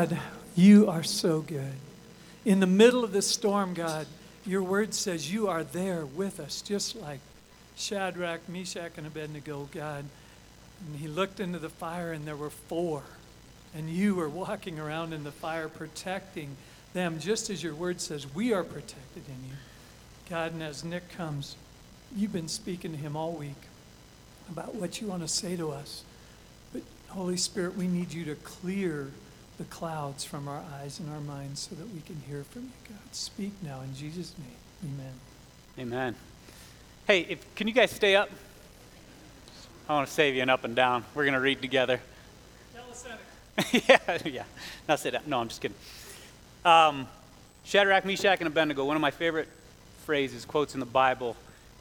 God, you are so good. In the middle of the storm, God, your word says you are there with us, just like Shadrach, Meshach, and Abednego, God. And he looked into the fire, and there were four. And you were walking around in the fire, protecting them, just as your word says we are protected in you. God, and as Nick comes, you've been speaking to him all week about what you want to say to us. But, Holy Spirit, we need you to clear the clouds from our eyes and our minds so that we can hear from you, God. Speak now in Jesus' name. Amen. Amen. Hey, if, can you guys stay up? I want to save you an up and down. We're going to read together. yeah, yeah. Not sit down. No, I'm just kidding. Um, Shadrach, Meshach, and Abednego, one of my favorite phrases, quotes in the Bible.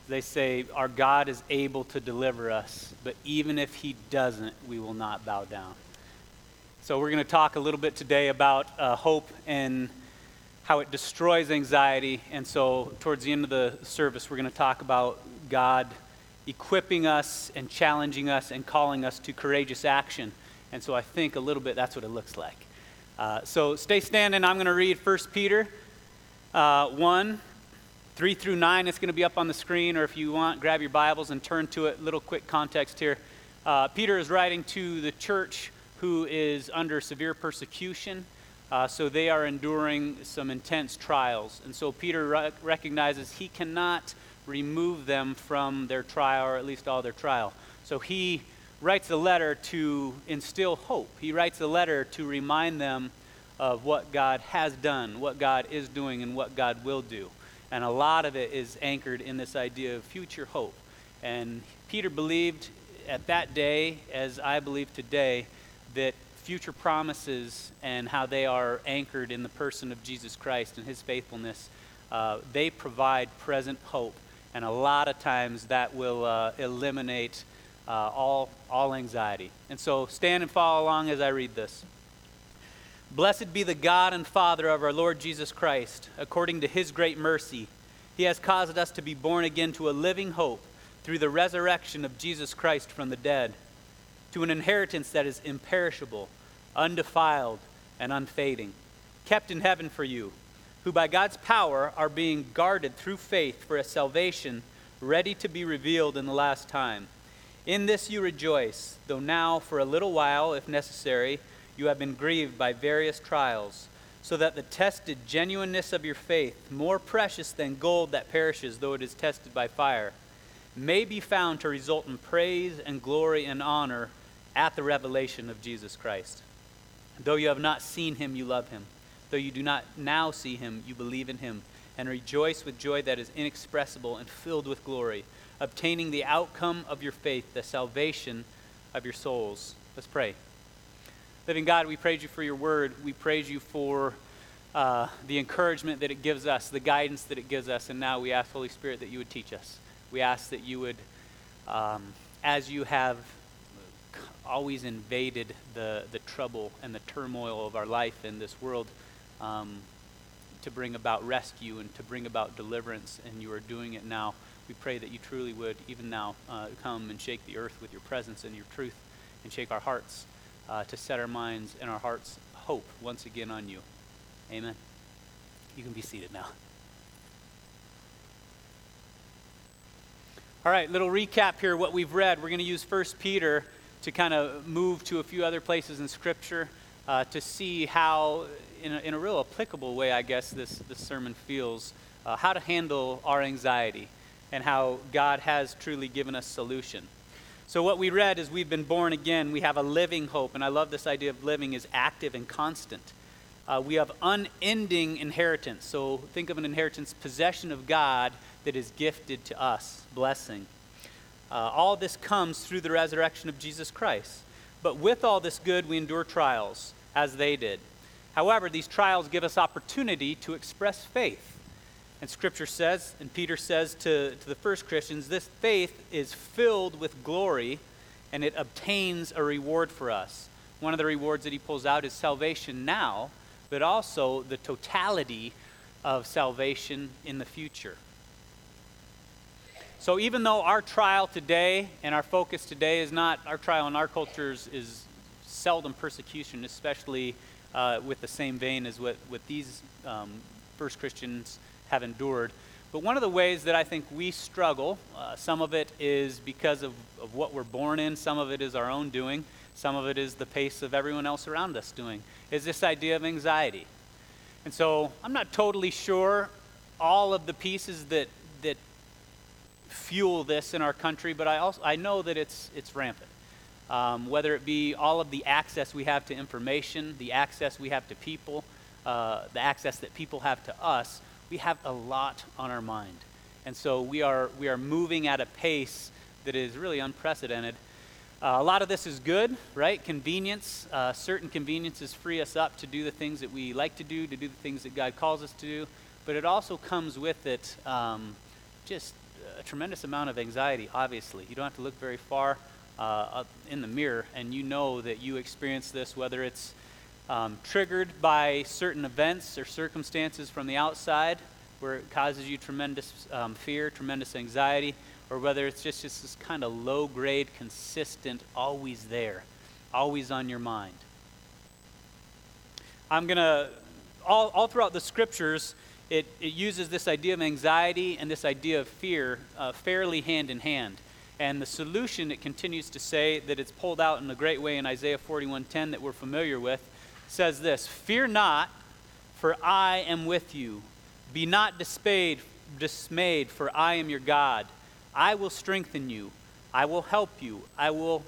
They say, Our God is able to deliver us, but even if He doesn't, we will not bow down. So, we're going to talk a little bit today about uh, hope and how it destroys anxiety. And so, towards the end of the service, we're going to talk about God equipping us and challenging us and calling us to courageous action. And so, I think a little bit that's what it looks like. Uh, so, stay standing. I'm going to read 1 Peter uh, 1 3 through 9. It's going to be up on the screen, or if you want, grab your Bibles and turn to it. A little quick context here. Uh, Peter is writing to the church who is under severe persecution. Uh, so they are enduring some intense trials. And so Peter re- recognizes he cannot remove them from their trial, or at least all their trial. So he writes a letter to instill hope. He writes a letter to remind them of what God has done, what God is doing, and what God will do. And a lot of it is anchored in this idea of future hope. And Peter believed at that day, as I believe today, that future promises and how they are anchored in the person of Jesus Christ and his faithfulness, uh, they provide present hope. And a lot of times that will uh, eliminate uh, all, all anxiety. And so stand and follow along as I read this. Blessed be the God and Father of our Lord Jesus Christ. According to his great mercy, he has caused us to be born again to a living hope through the resurrection of Jesus Christ from the dead to an inheritance that is imperishable, undefiled, and unfading, kept in heaven for you, who by God's power are being guarded through faith for a salvation ready to be revealed in the last time. In this you rejoice, though now, for a little while, if necessary, you have been grieved by various trials, so that the tested genuineness of your faith, more precious than gold that perishes though it is tested by fire, may be found to result in praise and glory and honor at the revelation of Jesus Christ. Though you have not seen him, you love him. Though you do not now see him, you believe in him and rejoice with joy that is inexpressible and filled with glory, obtaining the outcome of your faith, the salvation of your souls. Let's pray. Living God, we praise you for your word. We praise you for uh, the encouragement that it gives us, the guidance that it gives us. And now we ask, Holy Spirit, that you would teach us. We ask that you would, um, as you have always invaded the, the trouble and the turmoil of our life in this world um, to bring about rescue and to bring about deliverance, and you are doing it now. We pray that you truly would, even now, uh, come and shake the earth with your presence and your truth, and shake our hearts uh, to set our minds and our hearts' hope once again on you. Amen. You can be seated now. All right, little recap here what we've read. We're going to use 1 Peter to kind of move to a few other places in Scripture uh, to see how, in a, in a real applicable way, I guess, this, this sermon feels, uh, how to handle our anxiety and how God has truly given us solution. So what we read is we've been born again. We have a living hope, and I love this idea of living is active and constant. Uh, we have unending inheritance. So think of an inheritance, possession of God that is gifted to us, blessing. Uh, all this comes through the resurrection of Jesus Christ. But with all this good, we endure trials, as they did. However, these trials give us opportunity to express faith. And Scripture says, and Peter says to, to the first Christians, this faith is filled with glory and it obtains a reward for us. One of the rewards that he pulls out is salvation now, but also the totality of salvation in the future. So even though our trial today and our focus today is not, our trial in our cultures is seldom persecution, especially uh, with the same vein as what, what these um, first Christians have endured. But one of the ways that I think we struggle, uh, some of it is because of, of what we're born in, some of it is our own doing, some of it is the pace of everyone else around us doing, is this idea of anxiety. And so I'm not totally sure all of the pieces that, that fuel this in our country, but I, also, I know that it's, it's rampant. Um, whether it be all of the access we have to information, the access we have to people, uh, the access that people have to us, we have a lot on our mind. And so we are, we are moving at a pace that is really unprecedented. Uh, a lot of this is good, right? Convenience. Uh, certain conveniences free us up to do the things that we like to do, to do the things that God calls us to do. But it also comes with it um, just a tremendous amount of anxiety, obviously. You don't have to look very far uh, in the mirror, and you know that you experience this, whether it's um, triggered by certain events or circumstances from the outside, where it causes you tremendous um, fear, tremendous anxiety, or whether it's just, just this kind of low grade, consistent, always there, always on your mind. I'm going to, all, all throughout the scriptures, it, it uses this idea of anxiety and this idea of fear uh, fairly hand in hand. And the solution, it continues to say that it's pulled out in a great way in Isaiah 41:10 that we're familiar with, says this: "Fear not, for I am with you. Be not dismayed, dismayed, for I am your God. I will strengthen you. I will help you. I will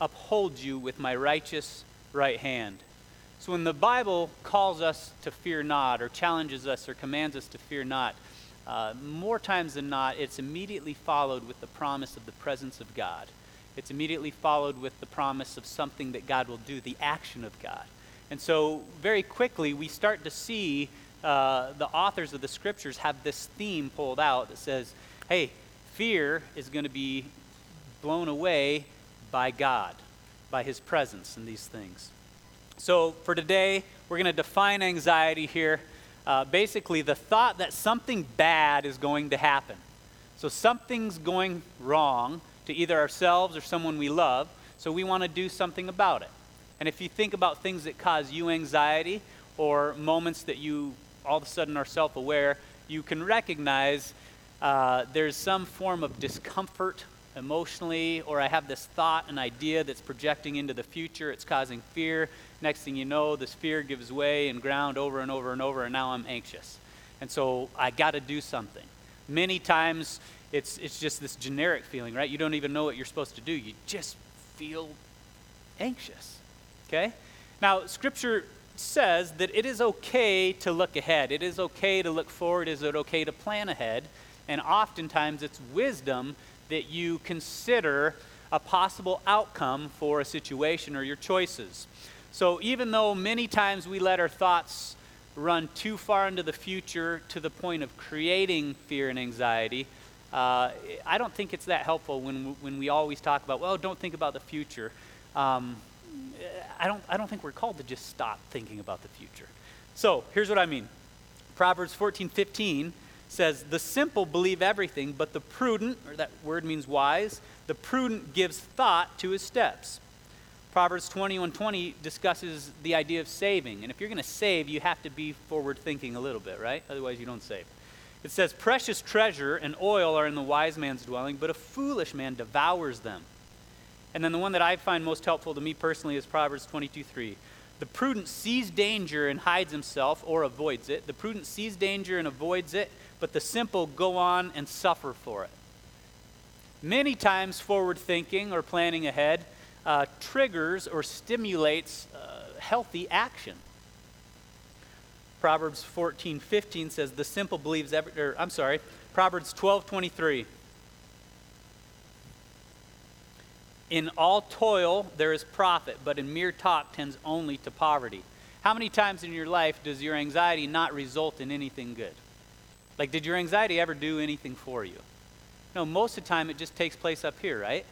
uphold you with my righteous right hand." So when the Bible calls us to fear not, or challenges us, or commands us to fear not, uh, more times than not, it's immediately followed with the promise of the presence of God. It's immediately followed with the promise of something that God will do, the action of God. And so, very quickly, we start to see uh, the authors of the scriptures have this theme pulled out that says, hey, fear is going to be blown away by God, by his presence in these things. So, for today, we're going to define anxiety here. Uh, basically, the thought that something bad is going to happen. So, something's going wrong to either ourselves or someone we love, so we want to do something about it. And if you think about things that cause you anxiety or moments that you all of a sudden are self aware, you can recognize uh, there's some form of discomfort emotionally, or I have this thought, an idea that's projecting into the future, it's causing fear. Next thing you know, this fear gives way and ground over and over and over, and now I'm anxious. And so I got to do something. Many times it's, it's just this generic feeling, right? You don't even know what you're supposed to do. You just feel anxious. Okay? Now, Scripture says that it is okay to look ahead. It is okay to look forward. Is it okay to plan ahead? And oftentimes it's wisdom that you consider a possible outcome for a situation or your choices. So even though many times we let our thoughts run too far into the future to the point of creating fear and anxiety, uh, I don't think it's that helpful when, when we always talk about, well, don't think about the future. Um, I, don't, I don't think we're called to just stop thinking about the future. So here's what I mean Proverbs 14 15 says, The simple believe everything, but the prudent, or that word means wise, the prudent gives thought to his steps. Proverbs 21 20 discusses the idea of saving. And if you're going to save, you have to be forward thinking a little bit, right? Otherwise, you don't save. It says, Precious treasure and oil are in the wise man's dwelling, but a foolish man devours them. And then the one that I find most helpful to me personally is Proverbs 22 3. The prudent sees danger and hides himself or avoids it. The prudent sees danger and avoids it, but the simple go on and suffer for it. Many times, forward thinking or planning ahead uh, triggers or stimulates uh, healthy action. Proverbs 14 15 says, The simple believes every, or, I'm sorry, Proverbs 12 23. In all toil there is profit, but in mere talk tends only to poverty. How many times in your life does your anxiety not result in anything good? Like, did your anxiety ever do anything for you? No, most of the time it just takes place up here, right?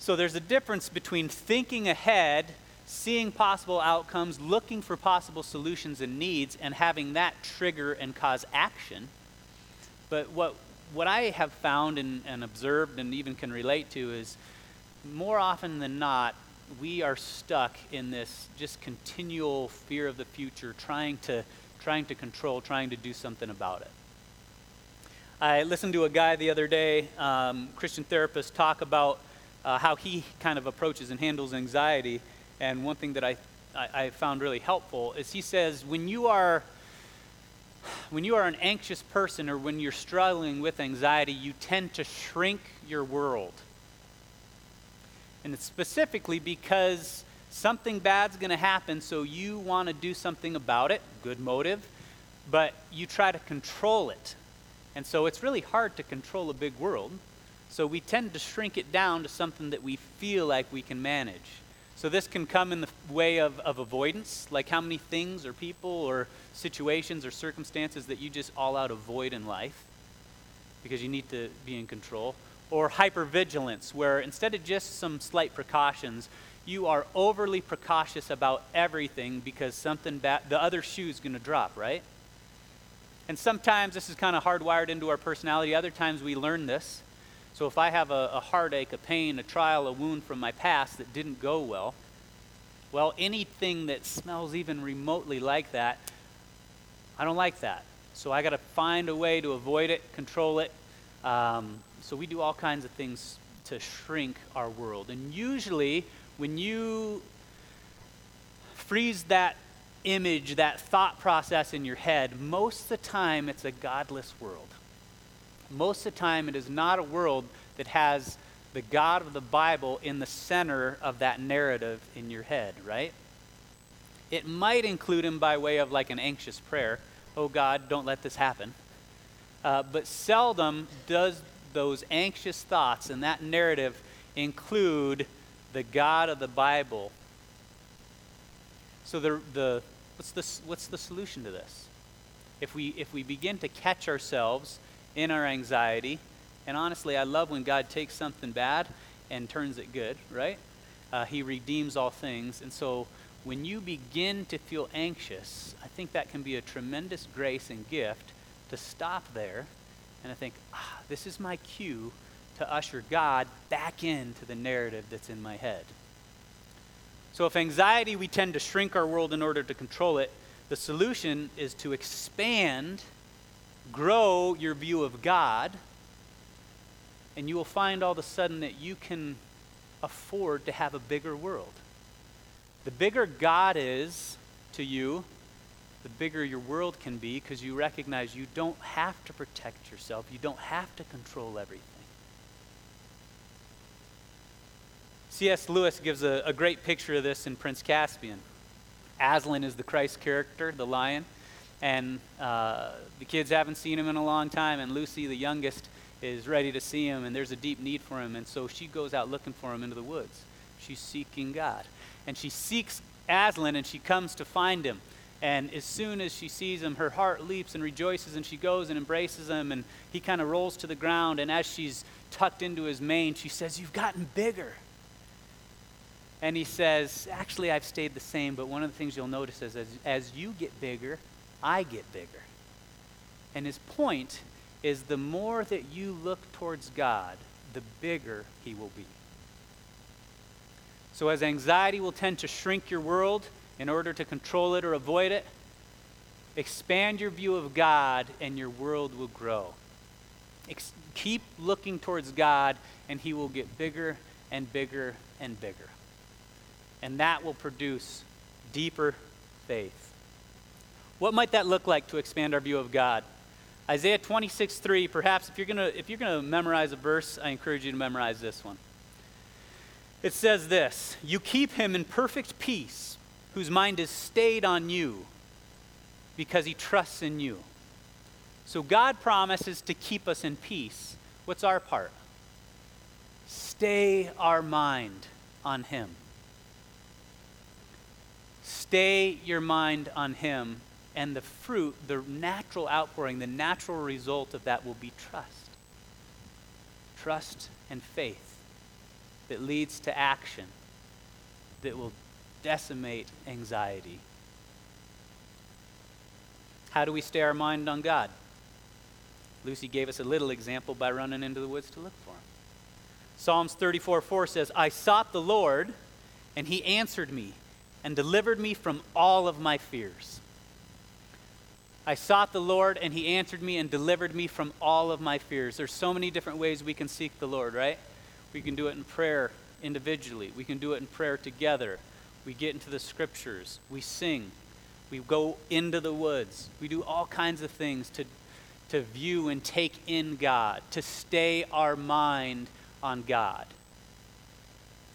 So there's a difference between thinking ahead, seeing possible outcomes, looking for possible solutions and needs, and having that trigger and cause action. But what, what I have found and, and observed and even can relate to is more often than not, we are stuck in this just continual fear of the future, trying to, trying to control, trying to do something about it. I listened to a guy the other day, um, Christian therapist, talk about uh, how he kind of approaches and handles anxiety. And one thing that I, I, I found really helpful is he says, when you are when you are an anxious person or when you're struggling with anxiety, you tend to shrink your world. And it's specifically because something bad's going to happen, so you want to do something about it, good motive, but you try to control it. And so it's really hard to control a big world. So we tend to shrink it down to something that we feel like we can manage. So this can come in the way of, of avoidance, like how many things or people or situations or circumstances that you just all out avoid in life because you need to be in control. Or hypervigilance, where instead of just some slight precautions, you are overly precautious about everything because something bad, the other shoe is going to drop, right? And sometimes this is kind of hardwired into our personality. Other times we learn this. So if I have a, a heartache, a pain, a trial, a wound from my past that didn't go well, well, anything that smells even remotely like that, I don't like that. So I got to find a way to avoid it, control it. Um, so we do all kinds of things to shrink our world. And usually, when you freeze that image, that thought process in your head, most of the time it's a godless world most of the time it is not a world that has the God of the Bible in the center of that narrative in your head, right? It might include him by way of like an anxious prayer Oh God, don't let this happen. Uh, but seldom does those anxious thoughts and that narrative include the God of the Bible. So the, the, what's, the, what's the solution to this? If we, if we begin to catch ourselves in our anxiety. And honestly, I love when God takes something bad and turns it good, right? Uh, he redeems all things. And so when you begin to feel anxious, I think that can be a tremendous grace and gift to stop there and I think, ah, this is my cue to usher God back into the narrative that's in my head. So, if anxiety, we tend to shrink our world in order to control it, the solution is to expand grow your view of God, and you will find all of a sudden that you can afford to have a bigger world. The bigger God is to you, the bigger your world can be because you recognize you don't have to protect yourself, you don't have to control everything. C.S. Lewis gives a, a great picture of this in Prince Caspian. Aslan is the Christ character, the lion and uh, the kids haven't seen him in a long time, and Lucy, the youngest, is ready to see him, and there's a deep need for him, and so she goes out looking for him into the woods. She's seeking God. And she seeks Aslan, and she comes to find him. And as soon as she sees him, her heart leaps and rejoices, and she goes and embraces him, and he kind of rolls to the ground. And as she's tucked into his mane, she says, You've gotten bigger. And he says, Actually, I've stayed the same, but one of the things you'll notice is as, as you get bigger, I get bigger. And his point is the more that you look towards God, the bigger he will be. So, as anxiety will tend to shrink your world in order to control it or avoid it, expand your view of God and your world will grow. Ex- keep looking towards God and he will get bigger and bigger and bigger. And that will produce deeper faith. What might that look like to expand our view of God? Isaiah 26, 3, perhaps if you're to if you're going to memorize a verse, I encourage you to memorize this one. It says this You keep him in perfect peace, whose mind is stayed on you, because he trusts in you. So God promises to keep us in peace. What's our part? Stay our mind on him. Stay your mind on him and the fruit, the natural outpouring, the natural result of that will be trust. Trust and faith that leads to action that will decimate anxiety. How do we stay our mind on God? Lucy gave us a little example by running into the woods to look for him. Psalms 34 4 says, I sought the Lord, and he answered me and delivered me from all of my fears. I sought the Lord, and he answered me and delivered me from all of my fears. There's so many different ways we can seek the Lord, right? We can do it in prayer individually, we can do it in prayer together. We get into the scriptures, we sing, we go into the woods, we do all kinds of things to, to view and take in God, to stay our mind on God.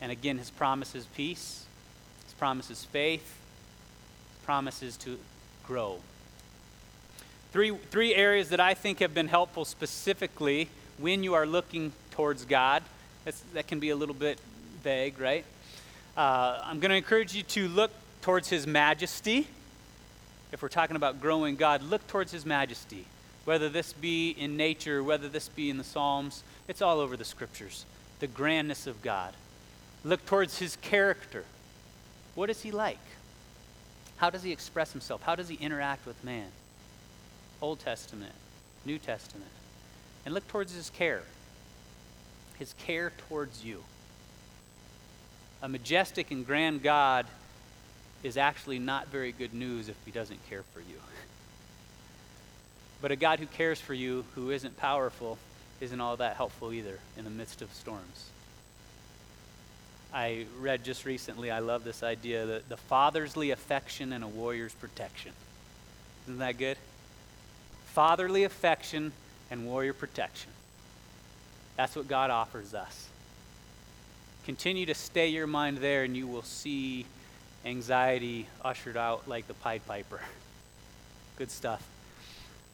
And again, his promise is peace, his promise is faith, promises to grow. Three, three areas that I think have been helpful specifically when you are looking towards God. That's, that can be a little bit vague, right? Uh, I'm going to encourage you to look towards His majesty. If we're talking about growing God, look towards His majesty. Whether this be in nature, whether this be in the Psalms, it's all over the scriptures. The grandness of God. Look towards His character. What is He like? How does He express Himself? How does He interact with man? Old Testament, New Testament. And look towards his care, his care towards you. A majestic and grand God is actually not very good news if he doesn't care for you. But a God who cares for you, who isn't powerful, isn't all that helpful either in the midst of storms. I read just recently, I love this idea that the fatherly affection and a warrior's protection. Isn't that good? fatherly affection and warrior protection. That's what God offers us. Continue to stay your mind there, and you will see anxiety ushered out like the Pied Piper. Good stuff.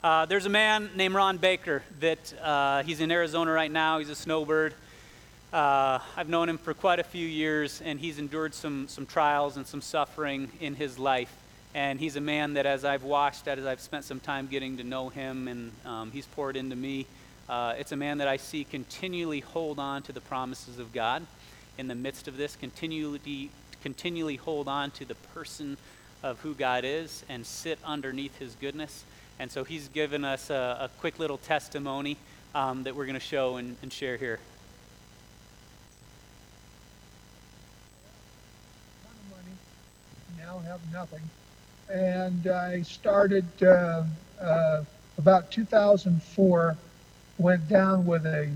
Uh, there's a man named Ron Baker that uh, he's in Arizona right now. He's a snowbird. Uh, I've known him for quite a few years, and he's endured some, some trials and some suffering in his life. And he's a man that, as I've watched, as I've spent some time getting to know him, and um, he's poured into me, uh, it's a man that I see continually hold on to the promises of God in the midst of this, continually, continually hold on to the person of who God is and sit underneath his goodness. And so he's given us a, a quick little testimony um, that we're going to show and, and share here. Now have nothing and I started uh, uh, about 2004. Went down with a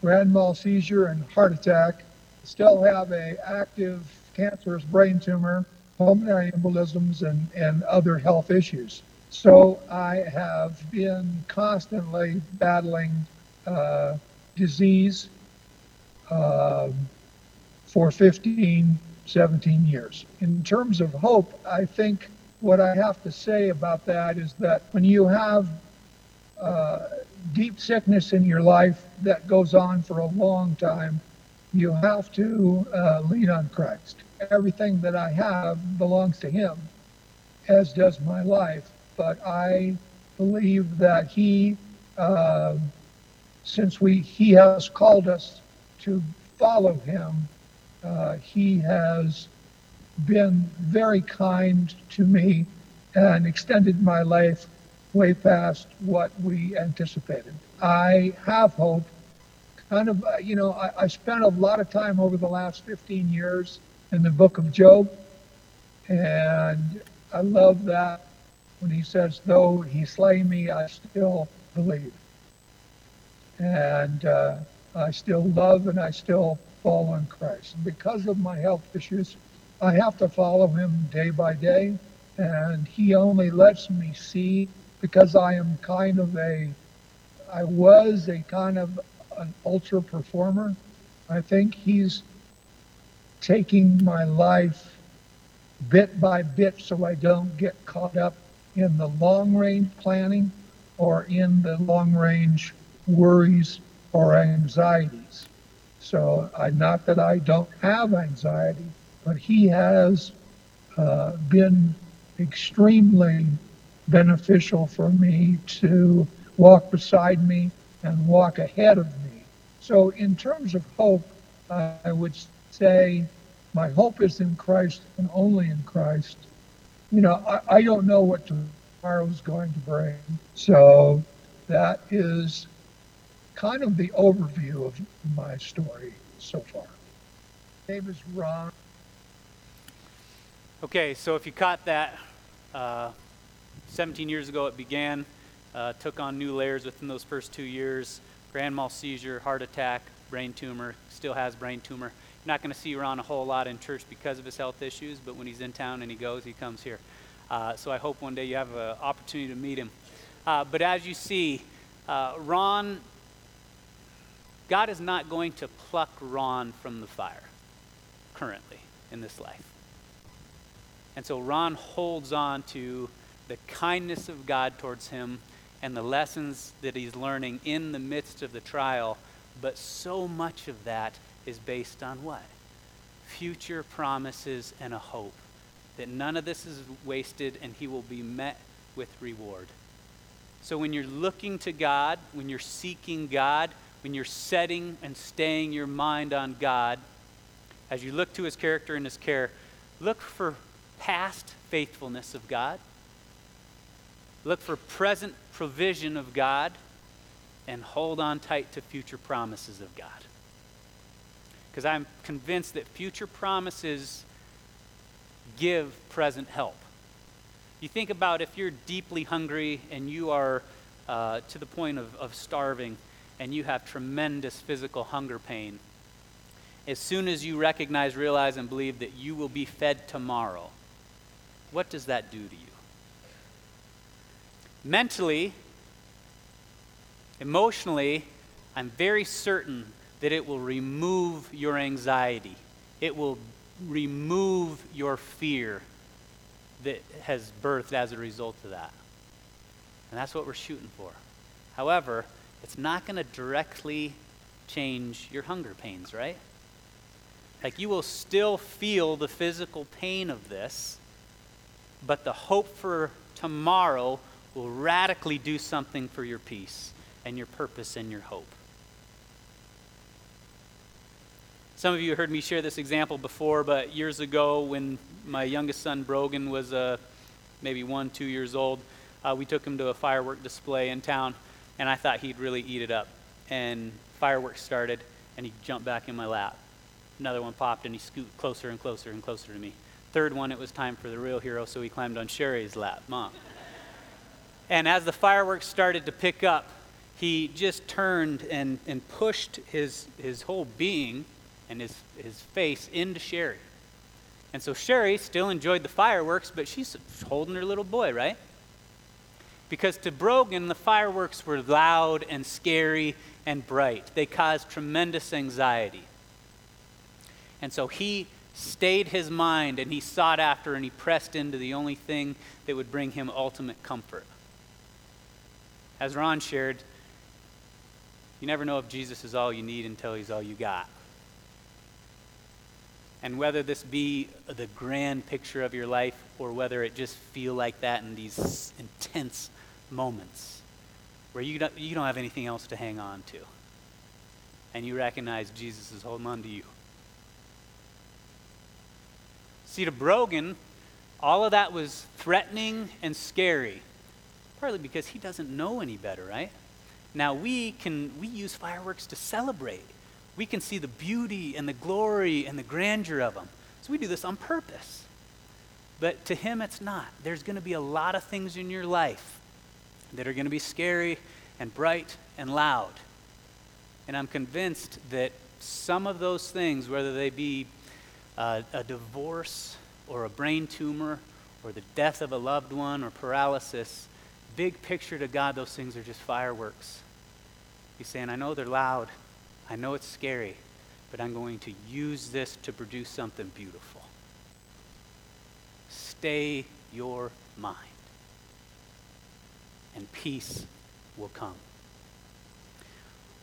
grand mal seizure and heart attack. Still have a active cancerous brain tumor, pulmonary embolisms, and, and other health issues. So I have been constantly battling uh, disease uh, for 15, 17 years. In terms of hope, I think what I have to say about that is that when you have uh, deep sickness in your life that goes on for a long time, you have to uh, lean on Christ. Everything that I have belongs to Him, as does my life. But I believe that He, uh, since we He has called us to follow Him, uh, He has been very kind to me and extended my life way past what we anticipated. I have hope. Kind of, uh, you know, I, I spent a lot of time over the last 15 years in the book of Job, and I love that when he says, Though he slay me, I still believe. And uh, I still love and I still fall on Christ. And because of my health issues, I have to follow him day by day, and he only lets me see because I am kind of a, I was a kind of an ultra performer. I think he's taking my life bit by bit so I don't get caught up in the long range planning or in the long range worries or anxieties. So I, not that I don't have anxiety, but he has uh, been extremely beneficial for me to walk beside me and walk ahead of me. So, in terms of hope, I would say my hope is in Christ and only in Christ. You know, I, I don't know what tomorrow is going to bring. So, that is kind of the overview of my story so far. Name is Ron. Okay, so if you caught that, uh, 17 years ago it began, uh, took on new layers within those first two years. Grand mal seizure, heart attack, brain tumor, still has brain tumor. Not going to see Ron a whole lot in church because of his health issues, but when he's in town and he goes, he comes here. Uh, so I hope one day you have an opportunity to meet him. Uh, but as you see, uh, Ron, God is not going to pluck Ron from the fire currently in this life. And so Ron holds on to the kindness of God towards him and the lessons that he's learning in the midst of the trial. But so much of that is based on what? Future promises and a hope that none of this is wasted and he will be met with reward. So when you're looking to God, when you're seeking God, when you're setting and staying your mind on God, as you look to his character and his care, look for past faithfulness of God, look for present provision of God, and hold on tight to future promises of God. Because I'm convinced that future promises give present help. You think about if you're deeply hungry and you are uh, to the point of, of starving and you have tremendous physical hunger pain, as soon as you recognize, realize, and believe that you will be fed tomorrow, what does that do to you? Mentally, emotionally, I'm very certain that it will remove your anxiety. It will remove your fear that has birthed as a result of that. And that's what we're shooting for. However, it's not going to directly change your hunger pains, right? Like you will still feel the physical pain of this, but the hope for tomorrow will radically do something for your peace and your purpose and your hope. Some of you heard me share this example before, but years ago, when my youngest son Brogan was uh, maybe one, two years old, uh, we took him to a firework display in town, and I thought he'd really eat it up. And fireworks started, and he jumped back in my lap. Another one popped, and he scooted closer and closer and closer to me. Third one, it was time for the real hero, so he climbed on Sherry's lap, mom. And as the fireworks started to pick up, he just turned and, and pushed his, his whole being and his, his face into Sherry. And so Sherry still enjoyed the fireworks, but she's holding her little boy, right? Because to Brogan, the fireworks were loud and scary and bright. They caused tremendous anxiety. And so he stayed his mind and he sought after and he pressed into the only thing that would bring him ultimate comfort. As Ron shared, you never know if Jesus is all you need until he's all you got. And whether this be the grand picture of your life or whether it just feel like that in these intense moments where you don't, you don't have anything else to hang on to. And you recognize Jesus is holding on to you. See, to Brogan, all of that was threatening and scary, partly because he doesn't know any better, right? Now we can we use fireworks to celebrate we can see the beauty and the glory and the grandeur of them. So we do this on purpose. But to him, it's not. There's going to be a lot of things in your life that are going to be scary and bright and loud. And I'm convinced that some of those things, whether they be uh, a divorce or a brain tumor or the death of a loved one or paralysis, big picture to God, those things are just fireworks. He's saying, I know they're loud. I know it's scary, but I'm going to use this to produce something beautiful. Stay your mind, and peace will come.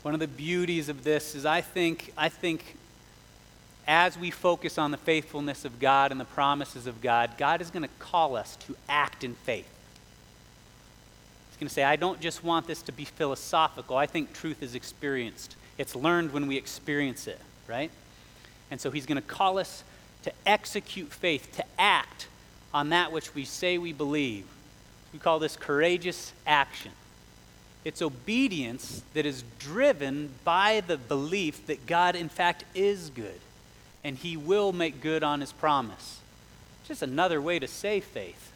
One of the beauties of this is I think, I think as we focus on the faithfulness of God and the promises of God, God is going to call us to act in faith. He's going to say, I don't just want this to be philosophical. I think truth is experienced. It's learned when we experience it, right? And so he's going to call us to execute faith, to act on that which we say we believe. We call this courageous action. It's obedience that is driven by the belief that God, in fact, is good and he will make good on his promise. Just another way to say faith.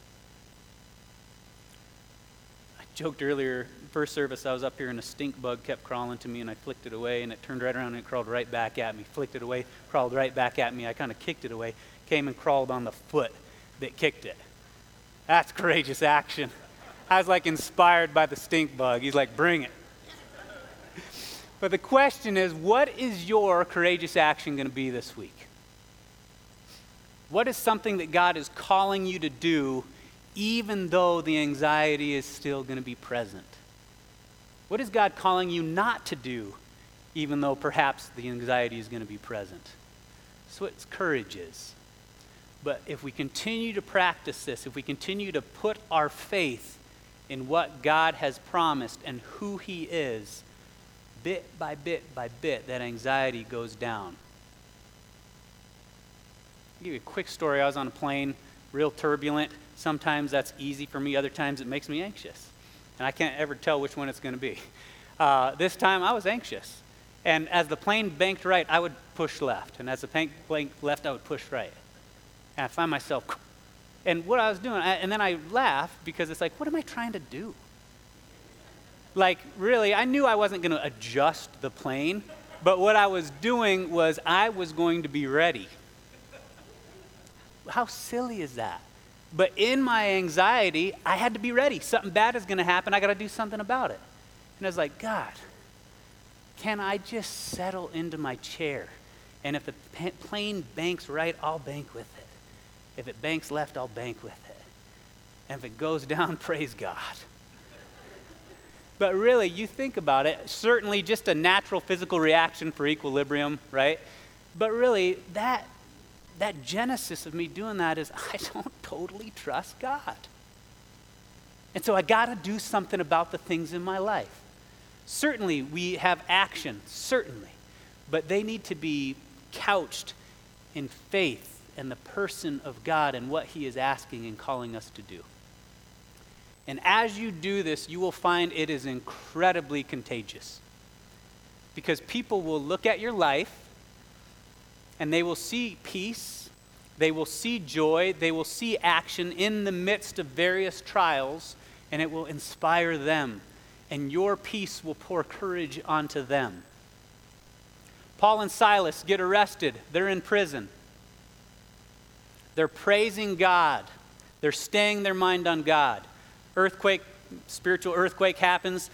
I joked earlier, first service, I was up here and a stink bug kept crawling to me and I flicked it away and it turned right around and it crawled right back at me. Flicked it away, crawled right back at me. I kind of kicked it away, came and crawled on the foot that kicked it. That's courageous action. I was like inspired by the stink bug. He's like, bring it. But the question is, what is your courageous action going to be this week? What is something that God is calling you to do, even though the anxiety is still going to be present? What is God calling you not to do, even though perhaps the anxiety is going to be present? That's what courage is. But if we continue to practice this, if we continue to put our faith in what God has promised and who He is, bit by bit by bit, that anxiety goes down. I'll give you a quick story. I was on a plane, real turbulent. Sometimes that's easy for me, other times it makes me anxious. And I can't ever tell which one it's going to be. Uh, this time I was anxious. And as the plane banked right, I would push left. And as the plane banked left, I would push right. And I find myself, and what I was doing, I, and then I laugh because it's like, what am I trying to do? Like, really, I knew I wasn't going to adjust the plane, but what I was doing was I was going to be ready. How silly is that? But in my anxiety, I had to be ready. Something bad is going to happen. I got to do something about it. And I was like, God, can I just settle into my chair? And if the plane banks right, I'll bank with it. If it banks left, I'll bank with it. And if it goes down, praise God. But really, you think about it, certainly just a natural physical reaction for equilibrium, right? But really, that that genesis of me doing that is I don't totally trust God. And so I got to do something about the things in my life. Certainly, we have action, certainly, but they need to be couched in faith and the person of God and what He is asking and calling us to do. And as you do this, you will find it is incredibly contagious. Because people will look at your life and they will see peace, they will see joy, they will see action in the midst of various trials, and it will inspire them. And your peace will pour courage onto them. Paul and Silas get arrested, they're in prison. They're praising God, they're staying their mind on God. Earthquake, spiritual earthquake happens,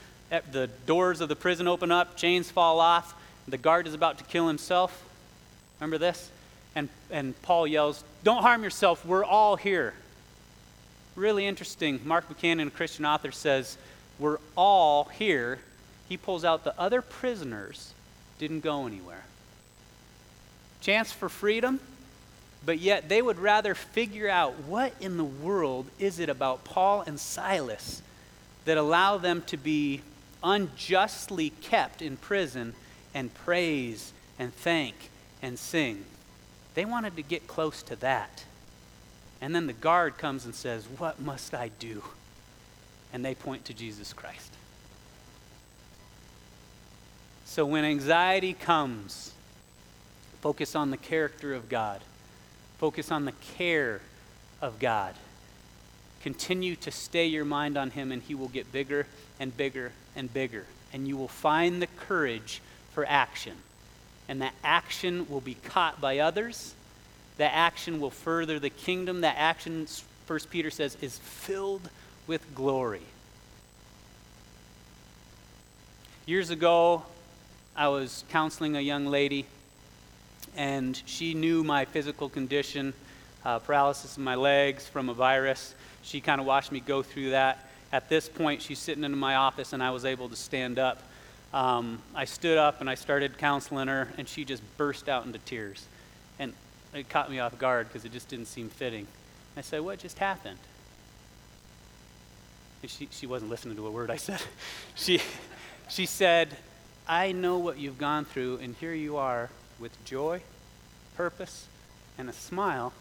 the doors of the prison open up, chains fall off, the guard is about to kill himself. Remember this? And, and Paul yells, Don't harm yourself, we're all here. Really interesting. Mark Buchanan, a Christian author, says, We're all here. He pulls out the other prisoners didn't go anywhere. Chance for freedom, but yet they would rather figure out what in the world is it about Paul and Silas that allow them to be unjustly kept in prison and praise and thank and sing. They wanted to get close to that. And then the guard comes and says, What must I do? And they point to Jesus Christ. So when anxiety comes, focus on the character of God, focus on the care of God. Continue to stay your mind on Him, and He will get bigger and bigger and bigger. And you will find the courage for action and that action will be caught by others. That action will further the kingdom. That action, First Peter says, is filled with glory. Years ago, I was counseling a young lady, and she knew my physical condition, uh, paralysis in my legs from a virus. She kind of watched me go through that. At this point, she's sitting in my office, and I was able to stand up um, I stood up and I started counseling her, and she just burst out into tears. And it caught me off guard because it just didn't seem fitting. I said, What just happened? And she, she wasn't listening to a word I said. she, she said, I know what you've gone through, and here you are with joy, purpose, and a smile.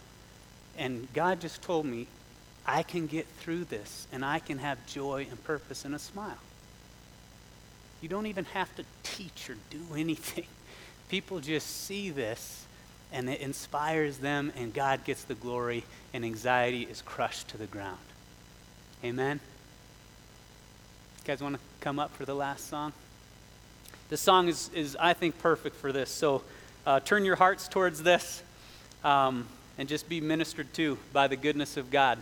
And God just told me, I can get through this and I can have joy and purpose and a smile. You don't even have to teach or do anything. People just see this and it inspires them, and God gets the glory, and anxiety is crushed to the ground. Amen? You guys want to come up for the last song? The song is, is I think, perfect for this. So uh, turn your hearts towards this um, and just be ministered to by the goodness of God.